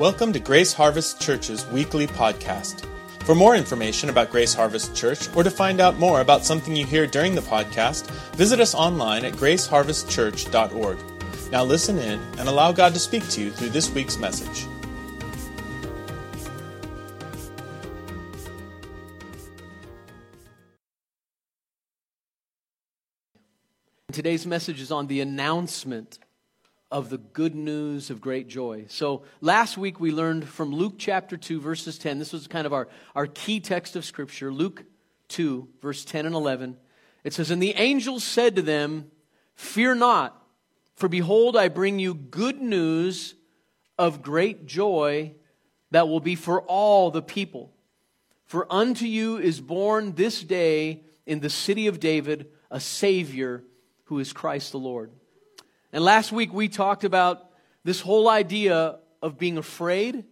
Welcome to Grace Harvest Church's weekly podcast. For more information about Grace Harvest Church or to find out more about something you hear during the podcast, visit us online at graceharvestchurch.org. Now listen in and allow God to speak to you through this week's message. Today's message is on the announcement of the good news of great joy. So last week we learned from Luke chapter 2, verses 10. This was kind of our, our key text of Scripture. Luke 2, verse 10 and 11. It says, And the angels said to them, Fear not, for behold, I bring you good news of great joy that will be for all the people. For unto you is born this day in the city of David a Savior who is Christ the Lord. And last week we talked about this whole idea of being afraid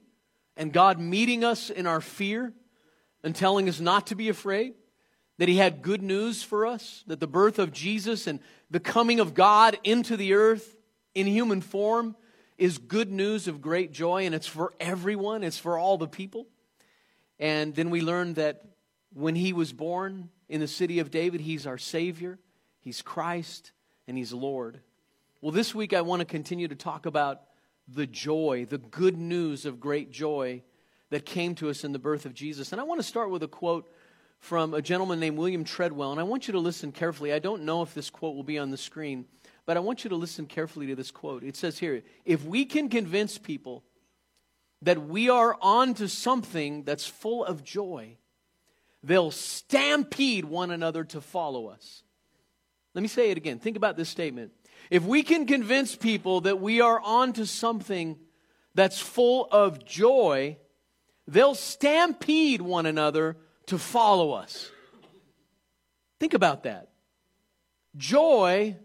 and God meeting us in our fear and telling us not to be afraid. That He had good news for us, that the birth of Jesus and the coming of God into the earth in human form is good news of great joy, and it's for everyone, it's for all the people. And then we learned that when He was born in the city of David, He's our Savior, He's Christ, and He's Lord. Well, this week I want to continue to talk about the joy, the good news of great joy that came to us in the birth of Jesus. And I want to start with a quote from a gentleman named William Treadwell. And I want you to listen carefully. I don't know if this quote will be on the screen, but I want you to listen carefully to this quote. It says here If we can convince people that we are on to something that's full of joy, they'll stampede one another to follow us. Let me say it again. Think about this statement. If we can convince people that we are onto something that's full of joy, they'll stampede one another to follow us. Think about that. Joy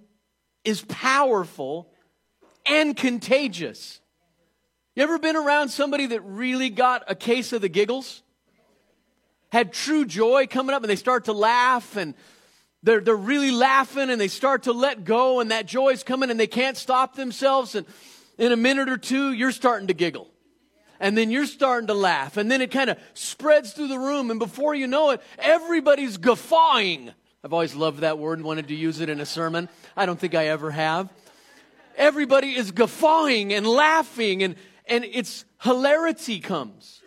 is powerful and contagious. You ever been around somebody that really got a case of the giggles? Had true joy coming up and they start to laugh and they're, they're really laughing and they start to let go and that joy is coming and they can't stop themselves. And in a minute or two, you're starting to giggle. And then you're starting to laugh. And then it kind of spreads through the room. And before you know it, everybody's guffawing. I've always loved that word and wanted to use it in a sermon. I don't think I ever have. Everybody is guffawing and laughing and, and it's hilarity comes.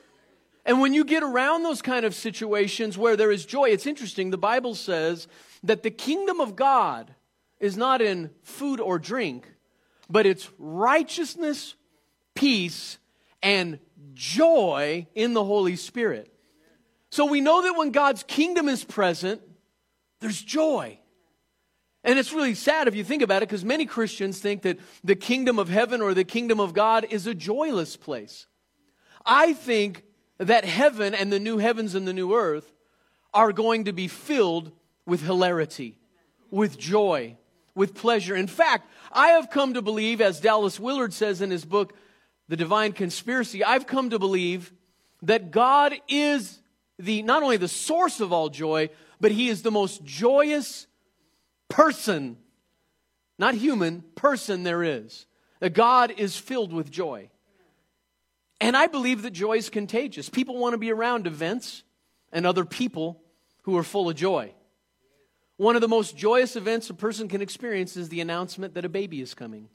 And when you get around those kind of situations where there is joy, it's interesting. The Bible says that the kingdom of God is not in food or drink, but it's righteousness, peace, and joy in the Holy Spirit. So we know that when God's kingdom is present, there's joy. And it's really sad if you think about it because many Christians think that the kingdom of heaven or the kingdom of God is a joyless place. I think that heaven and the new heavens and the new earth are going to be filled with hilarity, with joy, with pleasure. In fact, I have come to believe, as Dallas Willard says in his book, The Divine Conspiracy, I've come to believe that God is the, not only the source of all joy, but he is the most joyous person, not human, person there is. That God is filled with joy. And I believe that joy is contagious. People want to be around events and other people who are full of joy. One of the most joyous events a person can experience is the announcement that a baby is coming.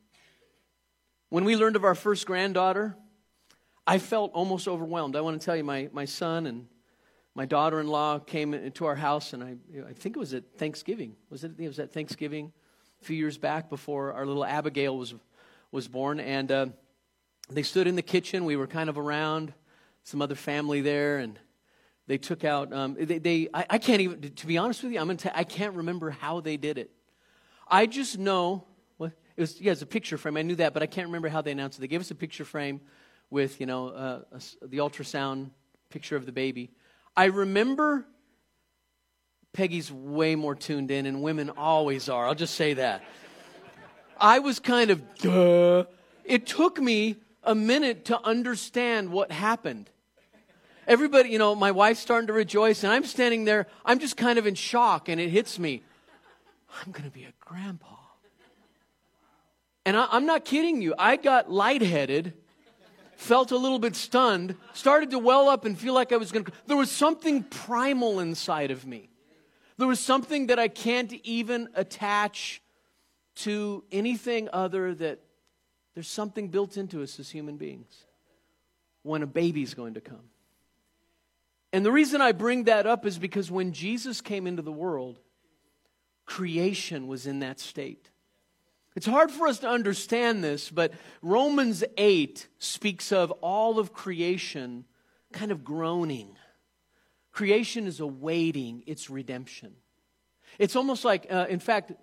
When we learned of our first granddaughter, I felt almost overwhelmed. I want to tell you, my, my son and my daughter in law came into our house, and I, I think it was at Thanksgiving. Was it, it was at Thanksgiving a few years back before our little Abigail was, was born. And uh, they stood in the kitchen. We were kind of around, some other family there, and they took out, um, they, they I, I, can't even, to be honest with you, I'm gonna tell, I can't remember how they did it. I just know, well, it was, yeah, it's a picture frame. I knew that, but I can't remember how they announced it. They gave us a picture frame with, you know, uh, a, the ultrasound picture of the baby. I remember Peggy's way more tuned in, and women always are. I'll just say that. I was kind of, duh. It took me a minute to understand what happened. Everybody, you know, my wife's starting to rejoice, and I'm standing there. I'm just kind of in shock, and it hits me. I'm going to be a grandpa. And I, am not kidding you. I got lightheaded felt a little bit stunned, started to well up and feel like I was going to. There was something primal inside of me. There was something that I can't even attach to anything other that there's something built into us as human beings when a baby's going to come. And the reason I bring that up is because when Jesus came into the world, creation was in that state. It's hard for us to understand this, but Romans 8 speaks of all of creation kind of groaning. Creation is awaiting its redemption. It's almost like, uh, in fact,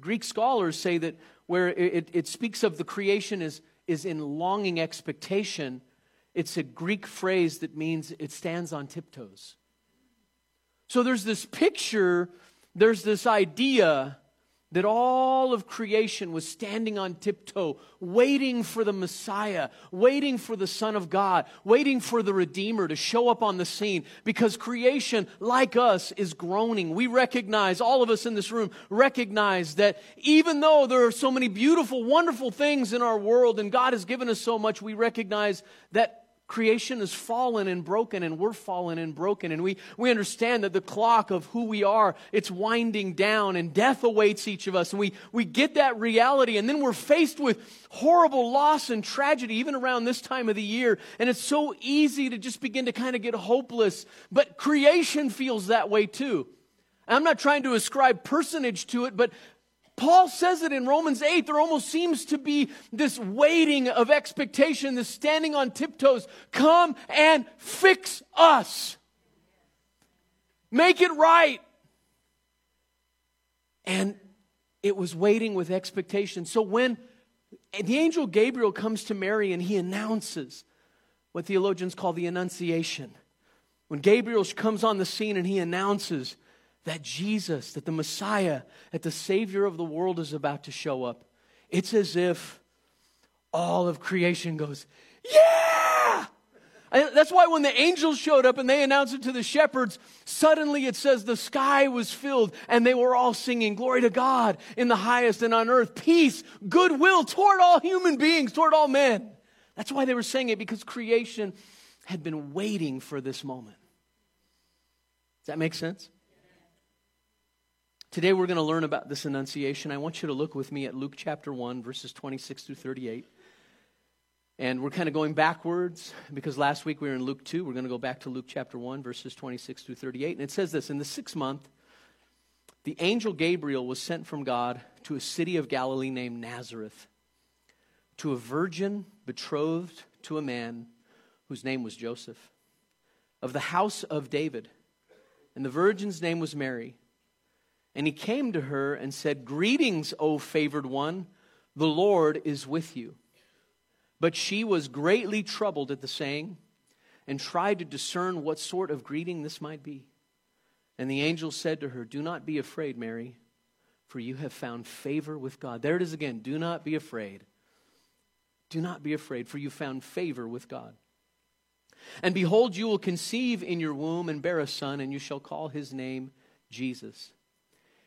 Greek scholars say that where it, it speaks of the creation is, is in longing expectation, it's a Greek phrase that means it stands on tiptoes. So there's this picture, there's this idea that all of creation was standing on tiptoe, waiting for the Messiah, waiting for the Son of God, waiting for the Redeemer to show up on the scene because creation, like us, is groaning. We recognize, all of us in this room recognize that even though there are so many beautiful, wonderful things in our world and God has given us so much, we recognize that creation is fallen and broken and we're fallen and broken. And we, we understand that the clock of who we are it's winding down and death awaits each of us. And we, we get that reality and then we're faced with horrible loss and tragedy even around this time of the year. And it's so easy to just begin to kind of get hopeless. But creation feels that way too. I'm not trying to ascribe personage to it, but Paul says it in Romans 8. There almost seems to be this waiting of expectation, this standing on tiptoes. Come and fix us. Make it right. And it was waiting with expectation. So when the angel Gabriel comes to Mary and he announces what theologians call the Annunciation, when Gabriel comes on the scene and he announces that Jesus, that the Messiah, that the Savior of the world is about to show up, it's as if all of creation goes, Yeah! That's why when the angels showed up and they announced it to the shepherds, suddenly it says the sky was filled and they were all singing, Glory to God in the highest and on earth, peace, goodwill toward all human beings, toward all men. That's why they were saying it because creation had been waiting for this moment. Does that make sense? Today we're going to learn about this annunciation. I want you to look with me at Luke chapter 1, verses 26 through 38. And we're kind of going backwards because last week we were in Luke 2. We're going to go back to Luke chapter 1, verses 26 through 38. And it says this In the sixth month, the angel Gabriel was sent from God to a city of Galilee named Nazareth to a virgin betrothed to a man whose name was Joseph, of the house of David. And the virgin's name was Mary. And he came to her and said, Greetings, O favored one, the Lord is with you. But she was greatly troubled at the saying and tried to discern what sort of greeting this might be. And the angel said to her, Do not be afraid, Mary, for you have found favor with God. There it is again. Do not be afraid. Do not be afraid, for you found favor with God. And behold, you will conceive in your womb and bear a son, and you shall call his name Jesus.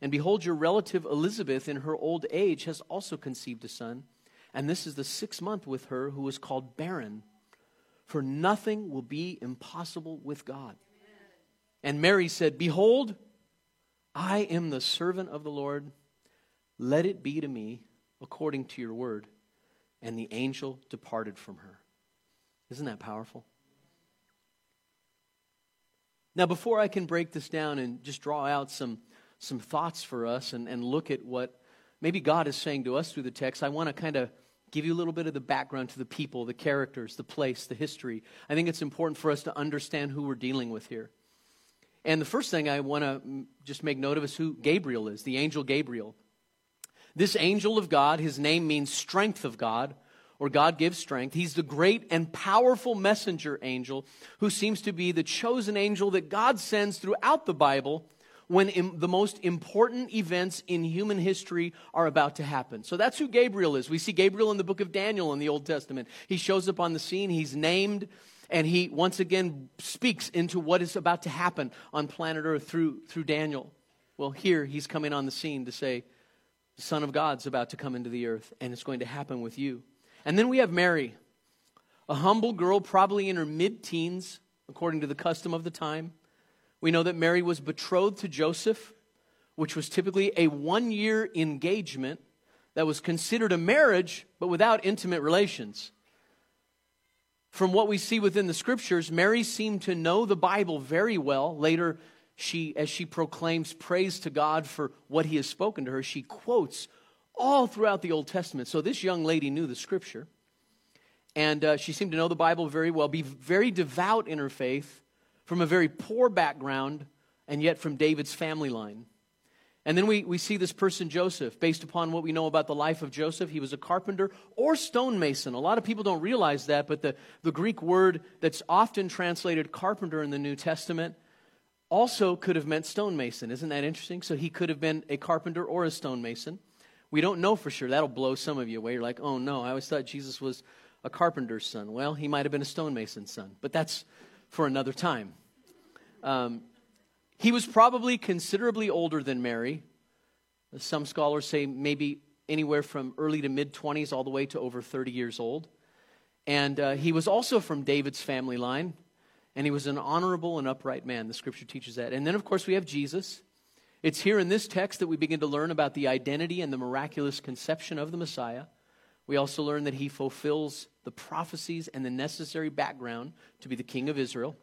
And behold, your relative Elizabeth, in her old age, has also conceived a son. And this is the sixth month with her who is called barren. For nothing will be impossible with God. And Mary said, Behold, I am the servant of the Lord. Let it be to me according to your word. And the angel departed from her. Isn't that powerful? Now, before I can break this down and just draw out some some thoughts for us and, and look at what maybe God is saying to us through the text, I want to kind of give you a little bit of the background to the people, the characters, the place, the history. I think it's important for us to understand who we're dealing with here. And the first thing I want to just make note of is who Gabriel is, the angel Gabriel. This angel of God, his name means strength of God or God gives strength. He's the great and powerful messenger angel who seems to be the chosen angel that God sends throughout the Bible when Im- the most important events in human history are about to happen. So that's who Gabriel is. We see Gabriel in the book of Daniel in the Old Testament. He shows up on the scene, he's named, and he once again speaks into what is about to happen on planet Earth through, through Daniel. Well, here he's coming on the scene to say, the Son of God's about to come into the earth, and it's going to happen with you. And then we have Mary, a humble girl, probably in her mid teens, according to the custom of the time. We know that Mary was betrothed to Joseph, which was typically a one year engagement that was considered a marriage, but without intimate relations. From what we see within the scriptures, Mary seemed to know the Bible very well. Later, she, as she proclaims praise to God for what he has spoken to her, she quotes all throughout the Old Testament. So this young lady knew the scripture. And uh, she seemed to know the Bible very well, be very devout in her faith, from a very poor background, and yet from David's family line. And then we, we see this person, Joseph, based upon what we know about the life of Joseph. He was a carpenter or stonemason. A lot of people don't realize that, but the, the Greek word that's often translated carpenter in the New Testament also could have meant stonemason. Isn't that interesting? So he could have been a carpenter or a stonemason. We don't know for sure. That'll blow some of you away. You're like, oh no, I always thought Jesus was a carpenter's son. Well, he might have been a stonemason's son, but that's for another time. Um, he was probably considerably older than Mary. Some scholars say maybe anywhere from early to mid 20s all the way to over 30 years old. And uh, he was also from David's family line, and he was an honorable and upright man. The scripture teaches that. And then, of course, we have Jesus. It's here in this text that we begin to learn about the identity and the miraculous conception of the Messiah. We also learn that he fulfills the prophecies and the necessary background to be the king of Israel.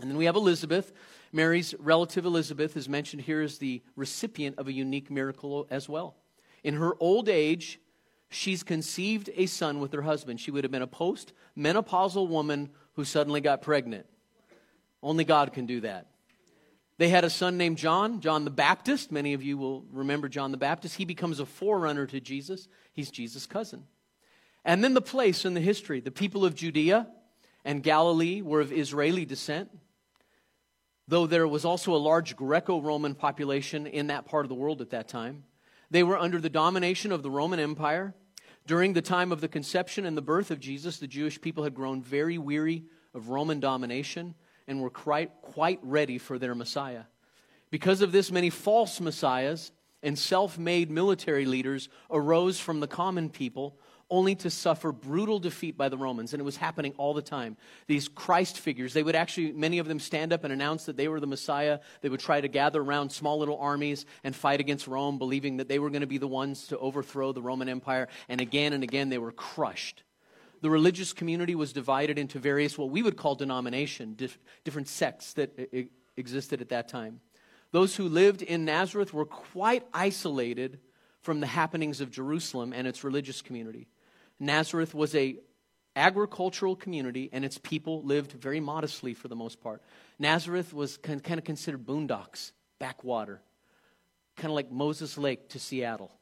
And then we have Elizabeth. Mary's relative Elizabeth is mentioned here as the recipient of a unique miracle as well. In her old age, she's conceived a son with her husband. She would have been a post menopausal woman who suddenly got pregnant. Only God can do that. They had a son named John, John the Baptist. Many of you will remember John the Baptist. He becomes a forerunner to Jesus. He's Jesus' cousin. And then the place in the history the people of Judea and Galilee were of Israeli descent though there was also a large Greco Roman population in that part of the world at that time. They were under the domination of the Roman Empire. During the time of the conception and the birth of Jesus, the Jewish people had grown very weary of Roman domination and were quite, quite ready for their Messiah. Because of this, many false messiahs and self made military leaders arose from the common people only to suffer brutal defeat by the Romans. And it was happening all the time. These Christ figures, they would actually, many of them stand up and announce that they were the Messiah. They would try to gather around small little armies and fight against Rome, believing that they were going to be the ones to overthrow the Roman Empire. And again and again, they were crushed. The religious community was divided into various, what we would call denomination, dif- different sects that I- existed at that time. Those who lived in Nazareth were quite isolated from the happenings of Jerusalem and its religious community. Nazareth was a agricultural community and its people lived very modestly for the most part. Nazareth was kind of considered boondocks, backwater, kind of like Moses Lake to Seattle.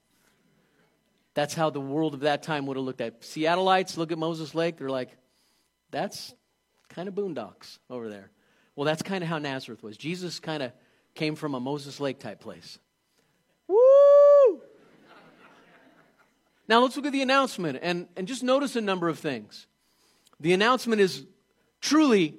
That's how the world of that time would have looked at. Seattleites look at Moses Lake, they're like, that's kind of boondocks over there. Well, that's kind of how Nazareth was. Jesus kind of came from a Moses Lake type place. Woo! now let's look at the announcement and, and just notice a number of things. The announcement is truly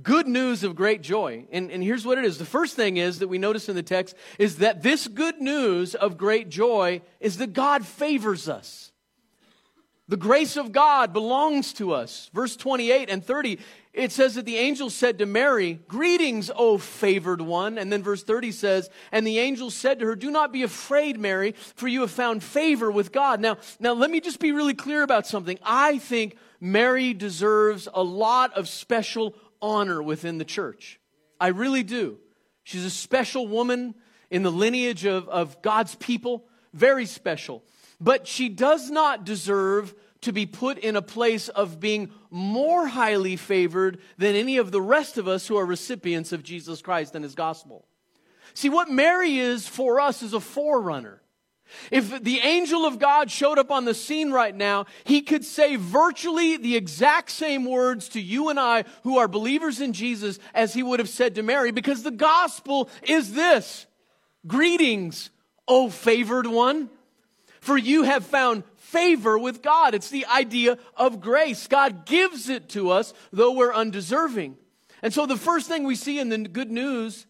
good news of great joy. And, and here's what it is. The first thing is that we notice in the text is that this good news of great joy is that God favors us. The grace of God belongs to us. Verse 28 and 30, it says that the angel said to Mary, Greetings, O favored one. And then verse 30 says, And the angel said to her, Do not be afraid, Mary, for you have found favor with God. Now, now let me just be really clear about something. I think Mary deserves a lot of special honor within the church. I really do. She's a special woman in the lineage of, of God's people, very special. But she does not deserve to be put in a place of being more highly favored than any of the rest of us who are recipients of Jesus Christ and his gospel. See, what Mary is for us is a forerunner. If the angel of God showed up on the scene right now, he could say virtually the exact same words to you and I who are believers in Jesus as he would have said to Mary because the gospel is this. Greetings, O favored one. For you have found favor with God. It's the idea of grace. God gives it to us, though we're undeserving. And so the first thing we see in the good news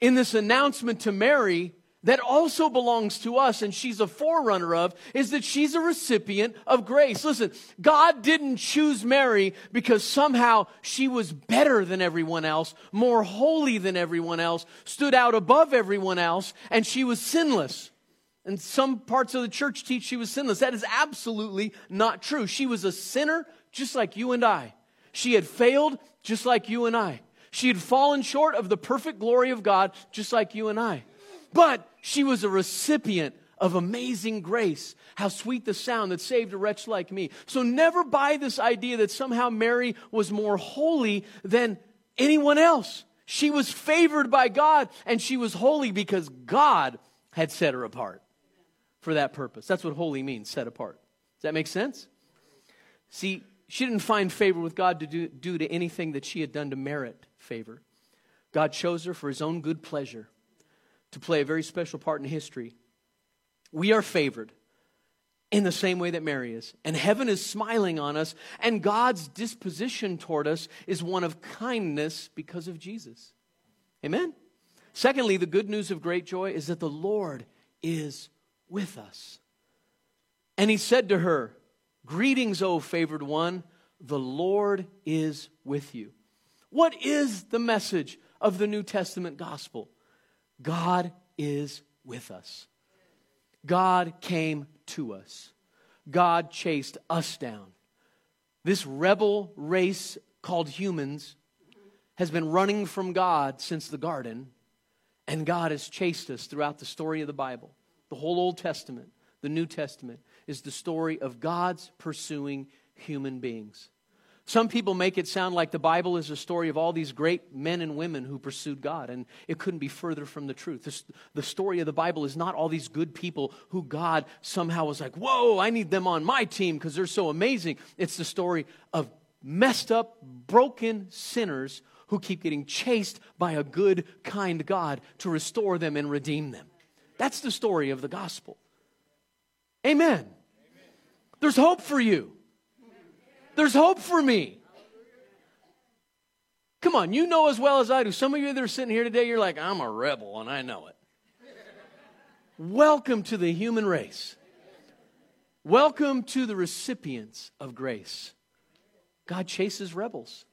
in this announcement to Mary that also belongs to us and she's a forerunner of is that she's a recipient of grace. Listen, God didn't choose Mary because somehow she was better than everyone else, more holy than everyone else, stood out above everyone else, and she was sinless. And some parts of the church teach she was sinless. That is absolutely not true. She was a sinner just like you and I. She had failed just like you and I. She had fallen short of the perfect glory of God just like you and I. But she was a recipient of amazing grace. How sweet the sound that saved a wretch like me. So never buy this idea that somehow Mary was more holy than anyone else. She was favored by God and she was holy because God had set her apart for that purpose. That's what holy means, set apart. Does that make sense? See, she didn't find favor with God to do, do to anything that she had done to merit favor. God chose her for his own good pleasure to play a very special part in history. We are favored in the same way that Mary is. And heaven is smiling on us, and God's disposition toward us is one of kindness because of Jesus. Amen? Secondly, the good news of great joy is that the Lord is with us. And he said to her, Greetings, O favored one, the Lord is with you. What is the message of the New Testament gospel? God is with us. God came to us. God chased us down. This rebel race called humans has been running from God since the garden, and God has chased us throughout the story of the Bible. The whole Old Testament, the New Testament, is the story of God's pursuing human beings. Some people make it sound like the Bible is a story of all these great men and women who pursued God, and it couldn't be further from the truth. The story of the Bible is not all these good people who God somehow was like, whoa, I need them on my team because they're so amazing. It's the story of messed up, broken sinners who keep getting chased by a good, kind God to restore them and redeem them. That's the story of the gospel. Amen. Amen. There's hope for you. There's hope for me. Come on, you know as well as I do. Some of you that are sitting here today, you're like, I'm a rebel, and I know it. Welcome to the human race. Welcome to the recipients of grace. God chases rebels.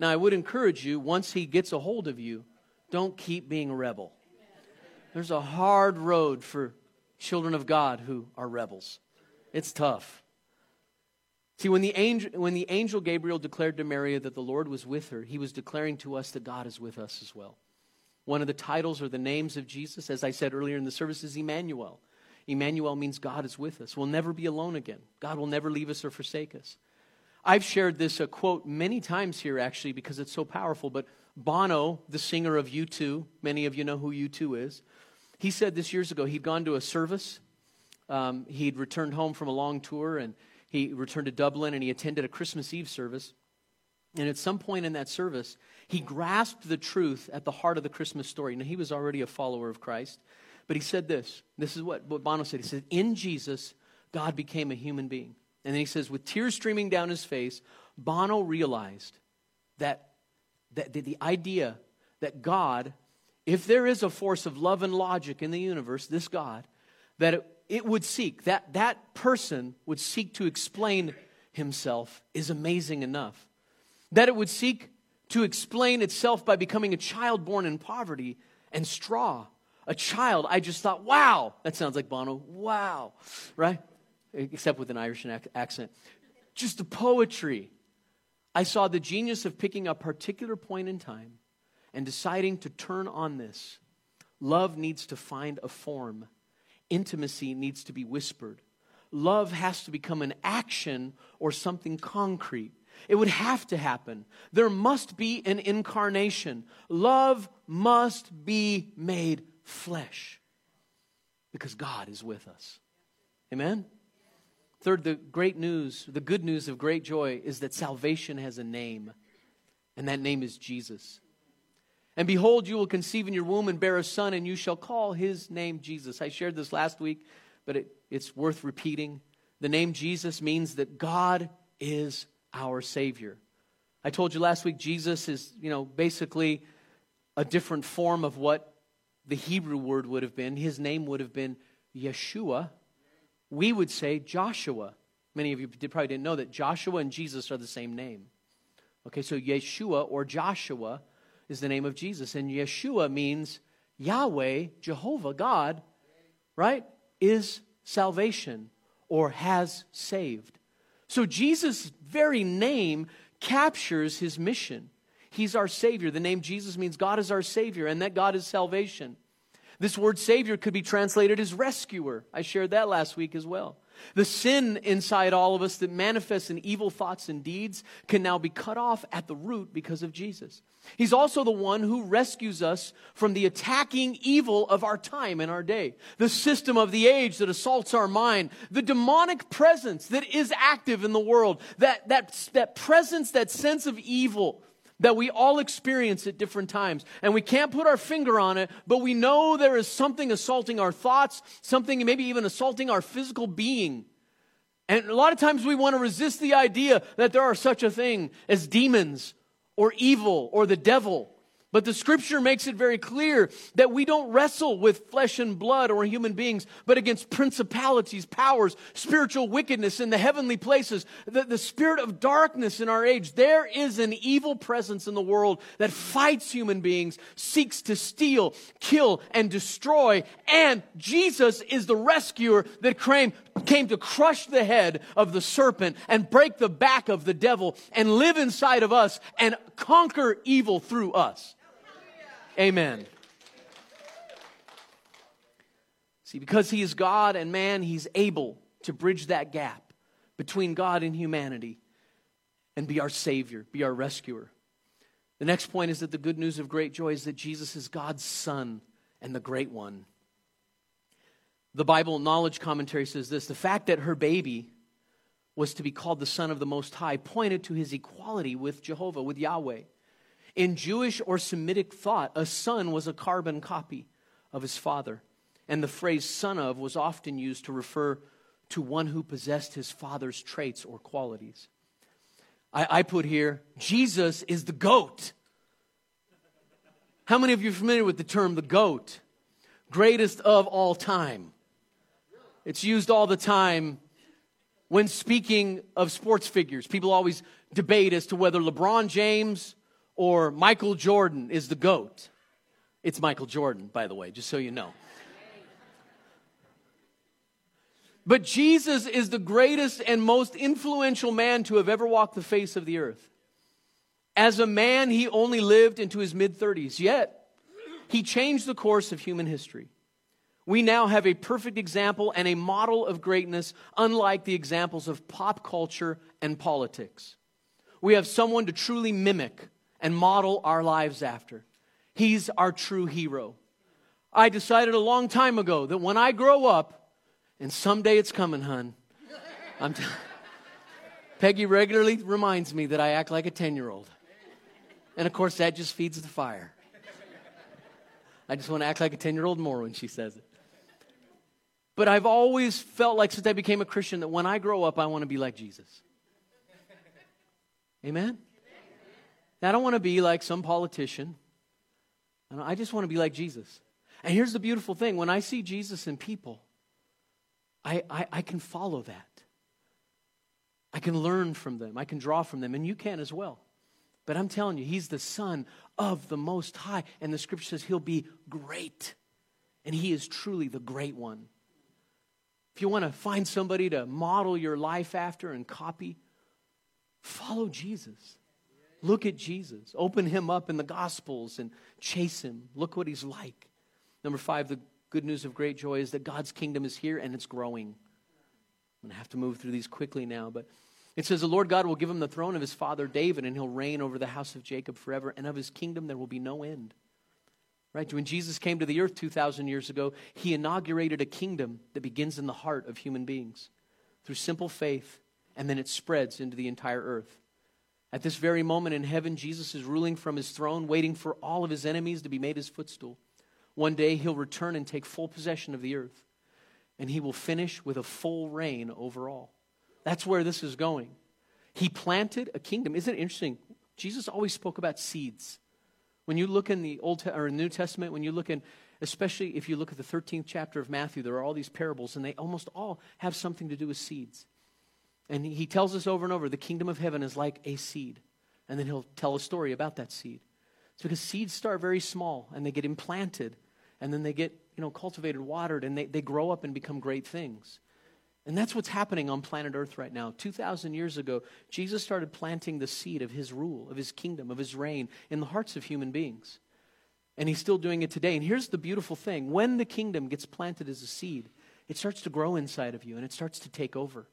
Now, I would encourage you, once He gets a hold of you, don't keep being a rebel. There's a hard road for children of God who are rebels. It's tough. See, when the, angel, when the angel Gabriel declared to Mary that the Lord was with her, he was declaring to us that God is with us as well. One of the titles or the names of Jesus, as I said earlier in the service, is Emmanuel. Emmanuel means God is with us. We'll never be alone again. God will never leave us or forsake us. I've shared this uh, quote many times here, actually, because it's so powerful. But Bono, the singer of U2, many of you know who U2 is, he said this years ago. He'd gone to a service, um, he'd returned home from a long tour, and he returned to Dublin and he attended a Christmas Eve service. And at some point in that service, he grasped the truth at the heart of the Christmas story. Now, he was already a follower of Christ, but he said this. This is what, what Bono said. He said, In Jesus, God became a human being. And then he says, with tears streaming down his face, Bono realized that, that the idea that God, if there is a force of love and logic in the universe, this God, that it, it would seek, that that person would seek to explain himself is amazing enough. That it would seek to explain itself by becoming a child born in poverty and straw. A child, I just thought, wow, that sounds like Bono, wow, right? Except with an Irish accent. Just the poetry. I saw the genius of picking a particular point in time and deciding to turn on this. Love needs to find a form intimacy needs to be whispered. Love has to become an action or something concrete. It would have to happen. There must be an incarnation. Love must be made flesh. Because God is with us. Amen? Third, the great news, the good news of great joy is that salvation has a name, and that name is Jesus. And behold, you will conceive in your womb and bear a son, and you shall call his name Jesus. I shared this last week, but it, it's worth repeating. The name Jesus means that God is our Savior. I told you last week, Jesus is, you know, basically a different form of what the Hebrew word would have been. His name would have been Yeshua. We would say Joshua. Many of you probably didn't know that Joshua and Jesus are the same name. Okay, so Yeshua or Joshua is the name of Jesus. And Yeshua means Yahweh, Jehovah, God, right, is salvation or has saved. So Jesus' very name captures his mission. He's our Savior. The name Jesus means God is our Savior, and that God is salvation. This word Savior could be translated as rescuer. I shared that last week as well. The sin inside all of us that manifests in evil thoughts and deeds can now be cut off at the root because of Jesus. He's also the one who rescues us from the attacking evil of our time and our day, the system of the age that assaults our mind, the demonic presence that is active in the world, that, that, that presence, that sense of evil that we all experience at different times. And we can't put our finger on it, but we know there is something assaulting our thoughts, something maybe even assaulting our physical being. And a lot of times we want to resist the idea that there are such a thing as demons or evil or the devil. But the scripture makes it very clear that we don't wrestle with flesh and blood or human beings, but against principalities, powers, spiritual wickedness in the heavenly places, the, the spirit of darkness in our age. There is an evil presence in the world that fights human beings, seeks to steal, kill, and destroy. And Jesus is the rescuer that came, came to crush the head of the serpent and break the back of the devil and live inside of us and conquer evil through us. Amen. See, because he is God and man, he's able to bridge that gap between God and humanity and be our Savior, be our rescuer. The next point is that the good news of great joy is that Jesus is God's Son and the Great One. The Bible Knowledge Commentary says this the fact that her baby was to be called the Son of the Most High pointed to his equality with Jehovah, with Yahweh. In Jewish or Semitic thought, a son was a carbon copy of his father. And the phrase son of was often used to refer to one who possessed his father's traits or qualities. I, I put here, Jesus is the goat. How many of you are familiar with the term the goat? Greatest of all time. It's used all the time when speaking of sports figures. People always debate as to whether LeBron James or Michael Jordan is the GOAT. It's Michael Jordan, by the way, just so you know. But Jesus is the greatest and most influential man to have ever walked the face of the earth. As a man, he only lived into his mid 30s, yet he changed the course of human history. We now have a perfect example and a model of greatness, unlike the examples of pop culture and politics. We have someone to truly mimic and model our lives after. He's our true hero. I decided a long time ago that when I grow up, and someday it's coming, hun, I'm t- Peggy regularly reminds me that I act like a 10 year old. And of course, that just feeds the fire. I just want to act like a 10 year old more when she says it. But I've always felt like since I became a Christian that when I grow up, I want to be like Jesus. Amen? Now, I don't want to be like some politician. I just want to be like Jesus. And here's the beautiful thing when I see Jesus in people, I, I, I, can follow that. I can learn from them. I can draw from them. And you can as well. But I'm telling you, he's the Son of the Most High. And the scripture says he'll be great. And he is truly the great one. If you want to find somebody to model your life after and copy, follow Jesus. Look at Jesus. Open him up in the Gospels and chase him. Look what he's like. Number five, the good news of great joy is that God's kingdom is here and it's growing. I'm going to have to move through these quickly now, but it says, The Lord God will give him the throne of his father David, and he'll reign over the house of Jacob forever, and of his kingdom there will be no end. Right? When Jesus came to the earth 2,000 years ago, he inaugurated a kingdom that begins in the heart of human beings through simple faith, and then it spreads into the entire earth. At this very moment in heaven, Jesus is ruling from his throne, waiting for all of his enemies to be made his footstool. One day he'll return and take full possession of the earth, and he will finish with a full reign over all. That's where this is going. He planted a kingdom. Isn't it interesting? Jesus always spoke about seeds. When you look in the Old or New Testament, when you look in, especially if you look at the 13th chapter of Matthew, there are all these parables, and they almost all have something to do with seeds. And he tells us over and over the kingdom of heaven is like a seed. And then he'll tell a story about that seed. It's because seeds start very small and they get implanted and then they get you know, cultivated, watered, and they, they grow up and become great things. And that's what's happening on planet Earth right now. 2,000 years ago, Jesus started planting the seed of his rule, of his kingdom, of his reign in the hearts of human beings. And he's still doing it today. And here's the beautiful thing when the kingdom gets planted as a seed, it starts to grow inside of you and it starts to take over.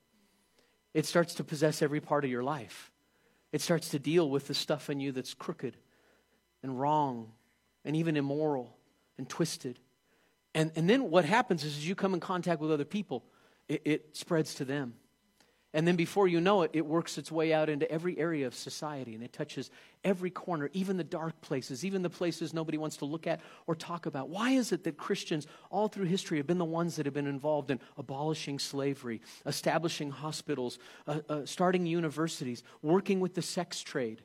It starts to possess every part of your life. It starts to deal with the stuff in you that's crooked and wrong and even immoral and twisted. And, and then what happens is as you come in contact with other people, it, it spreads to them. And then before you know it, it works its way out into every area of society and it touches every corner, even the dark places, even the places nobody wants to look at or talk about. Why is it that Christians all through history have been the ones that have been involved in abolishing slavery, establishing hospitals, uh, uh, starting universities, working with the sex trade?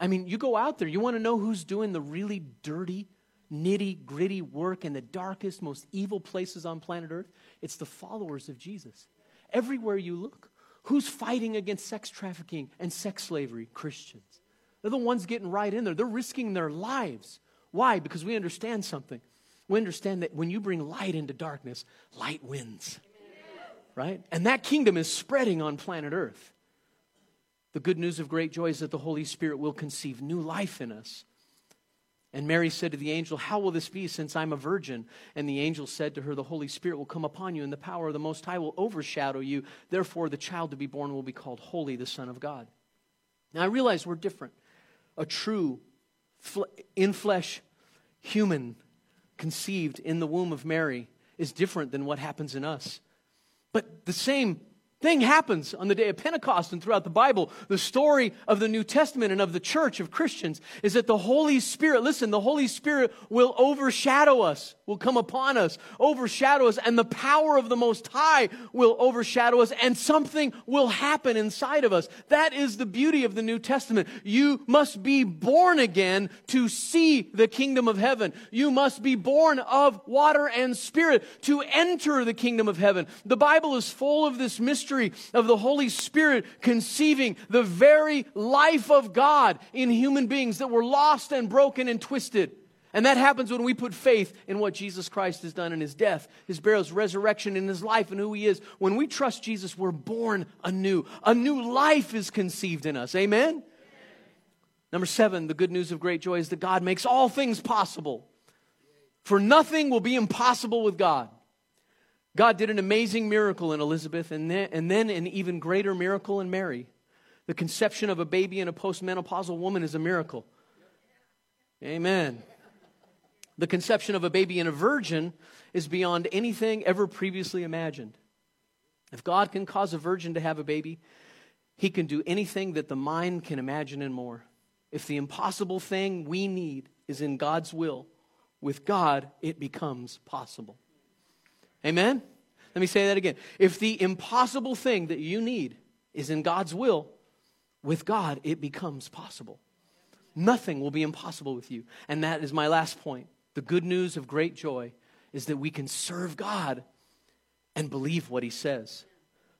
I mean, you go out there, you want to know who's doing the really dirty, nitty gritty work in the darkest, most evil places on planet Earth? It's the followers of Jesus. Everywhere you look. Who's fighting against sex trafficking and sex slavery? Christians. They're the ones getting right in there. They're risking their lives. Why? Because we understand something. We understand that when you bring light into darkness, light wins. Right? And that kingdom is spreading on planet Earth. The good news of great joy is that the Holy Spirit will conceive new life in us. And Mary said to the angel, How will this be since I'm a virgin? And the angel said to her, The Holy Spirit will come upon you, and the power of the Most High will overshadow you. Therefore, the child to be born will be called Holy, the Son of God. Now, I realize we're different. A true, in flesh human conceived in the womb of Mary is different than what happens in us. But the same thing happens on the day of Pentecost and throughout the Bible. The story of the New Testament and of the church of Christians is that the Holy Spirit, listen, the Holy Spirit will overshadow us, will come upon us, overshadow us, and the power of the Most High will overshadow us, and something will happen inside of us. That is the beauty of the New Testament. You must be born again to see the kingdom of heaven. You must be born of water and spirit to enter the kingdom of heaven. The Bible is full of this mystery mystery of the Holy Spirit conceiving the very life of God in human beings that were lost and broken and twisted. And that happens when we put faith in what Jesus Christ has done in his death, his burial, his resurrection, in his life, and who he is. When we trust Jesus, we're born anew. A new life is conceived in us. Amen? Amen? Number seven, the good news of great joy is that God makes all things possible. For nothing will be impossible with God. God did an amazing miracle in Elizabeth and then, and then an even greater miracle in Mary. The conception of a baby in a postmenopausal woman is a miracle. Amen. The conception of a baby in a virgin is beyond anything ever previously imagined. If God can cause a virgin to have a baby, he can do anything that the mind can imagine and more. If the impossible thing we need is in God's will, with God, it becomes possible. Amen? Let me say that again. If the impossible thing that you need is in God's will, with God, it becomes possible. Nothing will be impossible with you. And that is my last point. The good news of great joy is that we can serve God and believe what he says.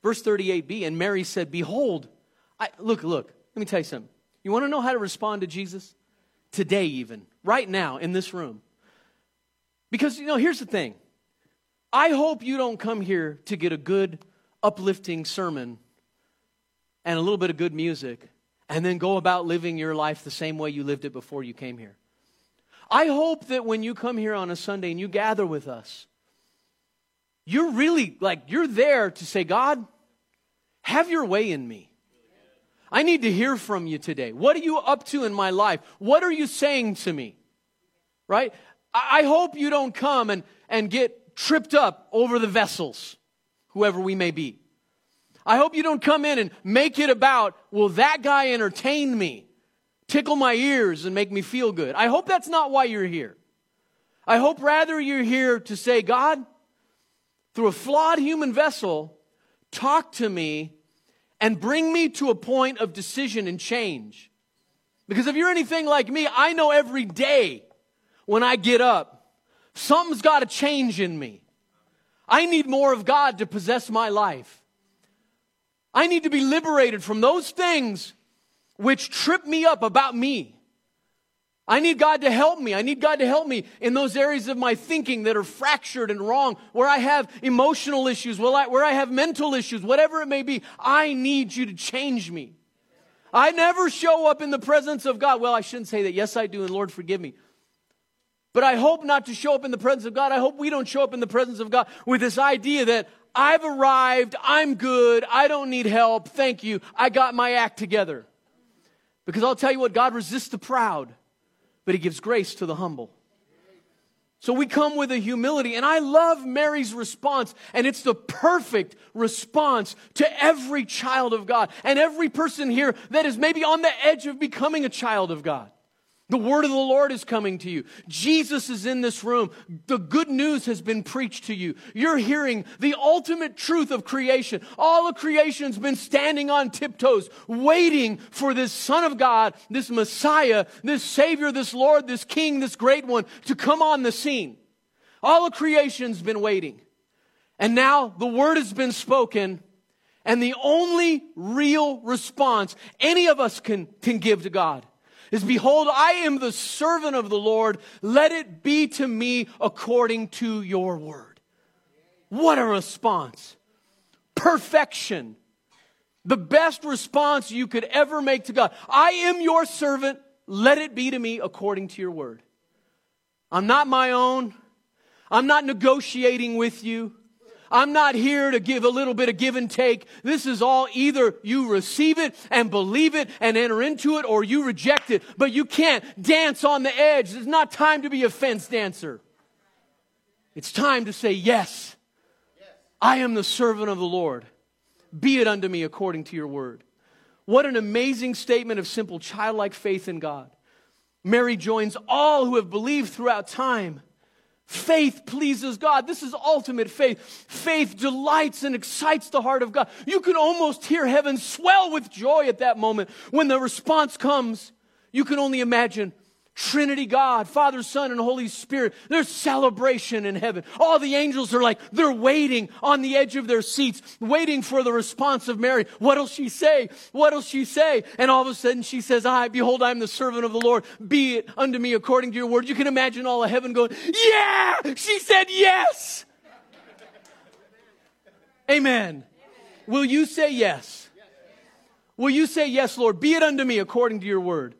Verse 38b, and Mary said, Behold, I, look, look, let me tell you something. You want to know how to respond to Jesus? Today, even, right now, in this room. Because, you know, here's the thing I hope you don't come here to get a good, uplifting sermon and a little bit of good music and then go about living your life the same way you lived it before you came here. I hope that when you come here on a Sunday and you gather with us, you're really like, you're there to say, God, have your way in me. I need to hear from you today. What are you up to in my life? What are you saying to me? Right? I, hope you don't come and, and get tripped up over the vessels, whoever we may be. I hope you don't come in and make it about, will that guy entertain me, tickle my ears, and make me feel good. I hope that's not why you're here. I hope rather you're here to say, God, through a flawed human vessel, talk to me and bring me to a point of decision and change. Because if you're anything like me, I know every day when I get up, something's got to change in me. I need more of God to possess my life. I need to be liberated from those things which trip me up about me. I need God to help me. I need God to help me in those areas of my thinking that are fractured and wrong, where I have emotional issues, where I have mental issues, whatever it may be. I need you to change me. I never show up in the presence of God. Well, I shouldn't say that. Yes, I do, and Lord, forgive me. But I hope not to show up in the presence of God. I hope we don't show up in the presence of God with this idea that I've arrived, I'm good, I don't need help, thank you, I got my act together. Because I'll tell you what, God resists the proud, but He gives grace to the humble. So we come with a humility, and I love Mary's response, and it's the perfect response to every child of God and every person here that is maybe on the edge of becoming a child of God. The word of the Lord is coming to you. Jesus is in this room. The good news has been preached to you. You're hearing the ultimate truth of creation. All of creation's been standing on tiptoes, waiting for this Son of God, this Messiah, this Savior, this Lord, this King, this great one to come on the scene. All of creation's been waiting. And now the word has been spoken. And the only real response any of us can, can give to God is behold, I am the servant of the Lord. Let it be to me according to your word. What a response. Perfection. The best response you could ever make to God. I am your servant. Let it be to me according to your word. I'm not my own. I'm not negotiating with you. I'm not here to give a little bit of give and take. This is all either you receive it and believe it and enter into it or you reject it. But you can't dance on the edge. It's not time to be a fence dancer. It's time to say, Yes, I am the servant of the Lord. Be it unto me according to your word. What an amazing statement of simple childlike faith in God. Mary joins all who have believed throughout time Faith pleases God. This is ultimate faith. Faith delights and excites the heart of God. You can almost hear heaven swell with joy at that moment when the response comes. You can only imagine Trinity God, Father, Son, and Holy Spirit. There's celebration in heaven. All the angels are like, they're waiting on the edge of their seats, waiting for the response of Mary. What'll she say? What'll she say? And all of a sudden she says, I, behold, I am the servant of the Lord. Be it unto me according to your word. You can imagine all of heaven going, yeah! She said yes! Amen. Will you say yes? Will you say yes, Lord? Be it unto me according to your word.